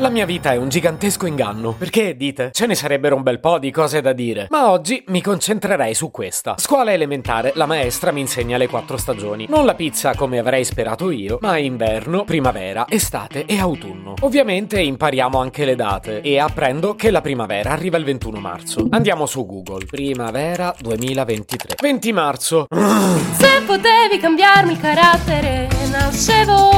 La mia vita è un gigantesco inganno, perché dite, ce ne sarebbero un bel po' di cose da dire, ma oggi mi concentrerei su questa. Scuola elementare, la maestra mi insegna le quattro stagioni. Non la pizza come avrei sperato io, ma inverno, primavera, estate e autunno. Ovviamente impariamo anche le date e apprendo che la primavera arriva il 21 marzo. Andiamo su Google. Primavera 2023. 20 marzo. Se potevi cambiarmi il carattere, nascevo.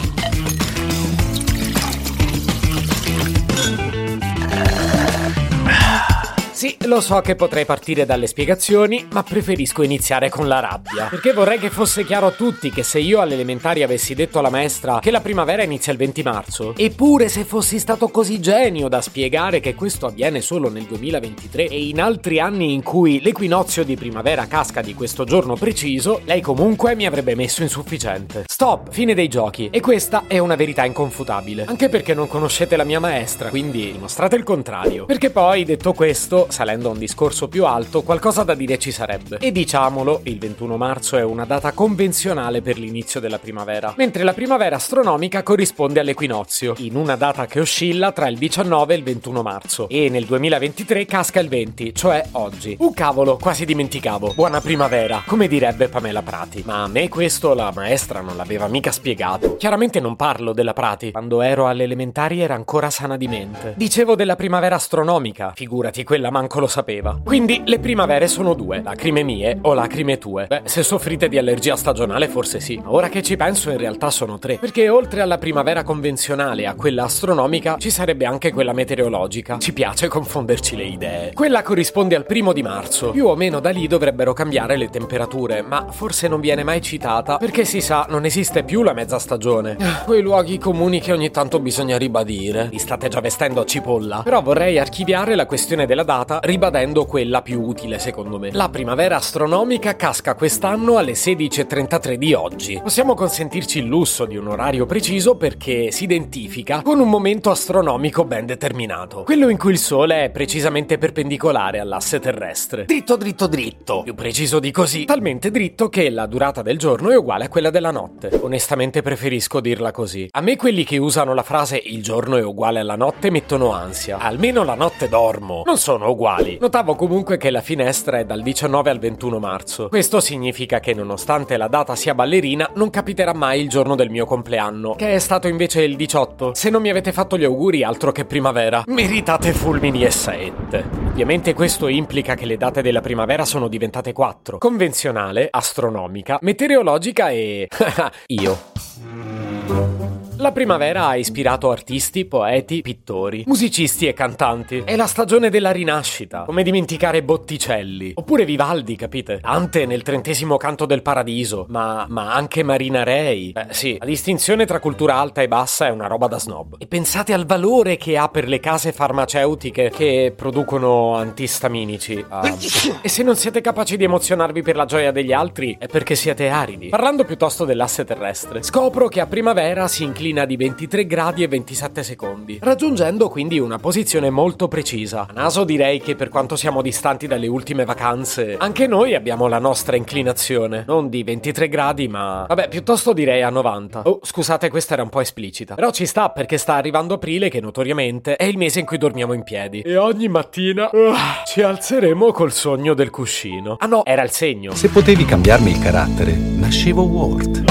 Sì, lo so che potrei partire dalle spiegazioni, ma preferisco iniziare con la rabbia. Perché vorrei che fosse chiaro a tutti che se io alle elementari avessi detto alla maestra che la primavera inizia il 20 marzo, eppure se fossi stato così genio da spiegare che questo avviene solo nel 2023 e in altri anni in cui l'equinozio di primavera casca di questo giorno preciso, lei comunque mi avrebbe messo insufficiente. Stop, fine dei giochi. E questa è una verità inconfutabile. Anche perché non conoscete la mia maestra, quindi dimostrate il contrario. Perché poi, detto questo, salendo a un discorso più alto, qualcosa da dire ci sarebbe. E diciamolo, il 21 marzo è una data convenzionale per l'inizio della primavera, mentre la primavera astronomica corrisponde all'equinozio, in una data che oscilla tra il 19 e il 21 marzo, e nel 2023 casca il 20, cioè oggi. Uh cavolo, quasi dimenticavo. Buona primavera, come direbbe Pamela Prati. Ma a me questo la maestra non l'aveva mica spiegato. Chiaramente non parlo della Prati, quando ero alle elementari era ancora sana di mente. Dicevo della primavera astronomica, figurati quella manco lo sapeva. Quindi le primavere sono due, lacrime mie o lacrime tue. Beh, se soffrite di allergia stagionale forse sì, ma ora che ci penso in realtà sono tre, perché oltre alla primavera convenzionale e a quella astronomica ci sarebbe anche quella meteorologica. Ci piace confonderci le idee. Quella corrisponde al primo di marzo. Più o meno da lì dovrebbero cambiare le temperature, ma forse non viene mai citata perché si sa non esiste più la mezza stagione. Ah, Quei luoghi comuni che ogni tanto bisogna ribadire. Vi state già vestendo a cipolla. Però vorrei archiviare la questione della data ribadendo quella più utile secondo me. La primavera astronomica casca quest'anno alle 16.33 di oggi. Possiamo consentirci il lusso di un orario preciso perché si identifica con un momento astronomico ben determinato. Quello in cui il Sole è precisamente perpendicolare all'asse terrestre. Dritto dritto dritto. Più preciso di così. Talmente dritto che la durata del giorno è uguale a quella della notte. Onestamente preferisco dirla così. A me quelli che usano la frase il giorno è uguale alla notte mettono ansia. Almeno la notte dormo. Non sono uguali. Notavo comunque che la finestra è dal 19 al 21 marzo. Questo significa che nonostante la data sia ballerina, non capiterà mai il giorno del mio compleanno, che è stato invece il 18. Se non mi avete fatto gli auguri, altro che primavera. Meritate fulmini e saette. Ovviamente questo implica che le date della primavera sono diventate 4. Convenzionale, astronomica, meteorologica e... io. La primavera ha ispirato artisti, poeti, pittori, musicisti e cantanti. È la stagione della rinascita. Come dimenticare Botticelli. Oppure Vivaldi, capite? Dante nel trentesimo canto del paradiso. Ma, ma anche Marina Rei. Eh sì, la distinzione tra cultura alta e bassa è una roba da snob. E pensate al valore che ha per le case farmaceutiche che producono antistaminici. Ah. e se non siete capaci di emozionarvi per la gioia degli altri, è perché siete aridi. Parlando piuttosto dell'asse terrestre, scopro che a primavera si inclina di 23 gradi e 27 secondi, raggiungendo quindi una posizione molto precisa. A naso direi che per quanto siamo distanti dalle ultime vacanze, anche noi abbiamo la nostra inclinazione, non di 23 gradi, ma vabbè, piuttosto direi a 90. Oh, scusate, questa era un po' esplicita. Però ci sta perché sta arrivando aprile che notoriamente è il mese in cui dormiamo in piedi. E ogni mattina uh, ci alzeremo col sogno del cuscino. Ah no, era il segno. Se potevi cambiarmi il carattere, nascevo Ward.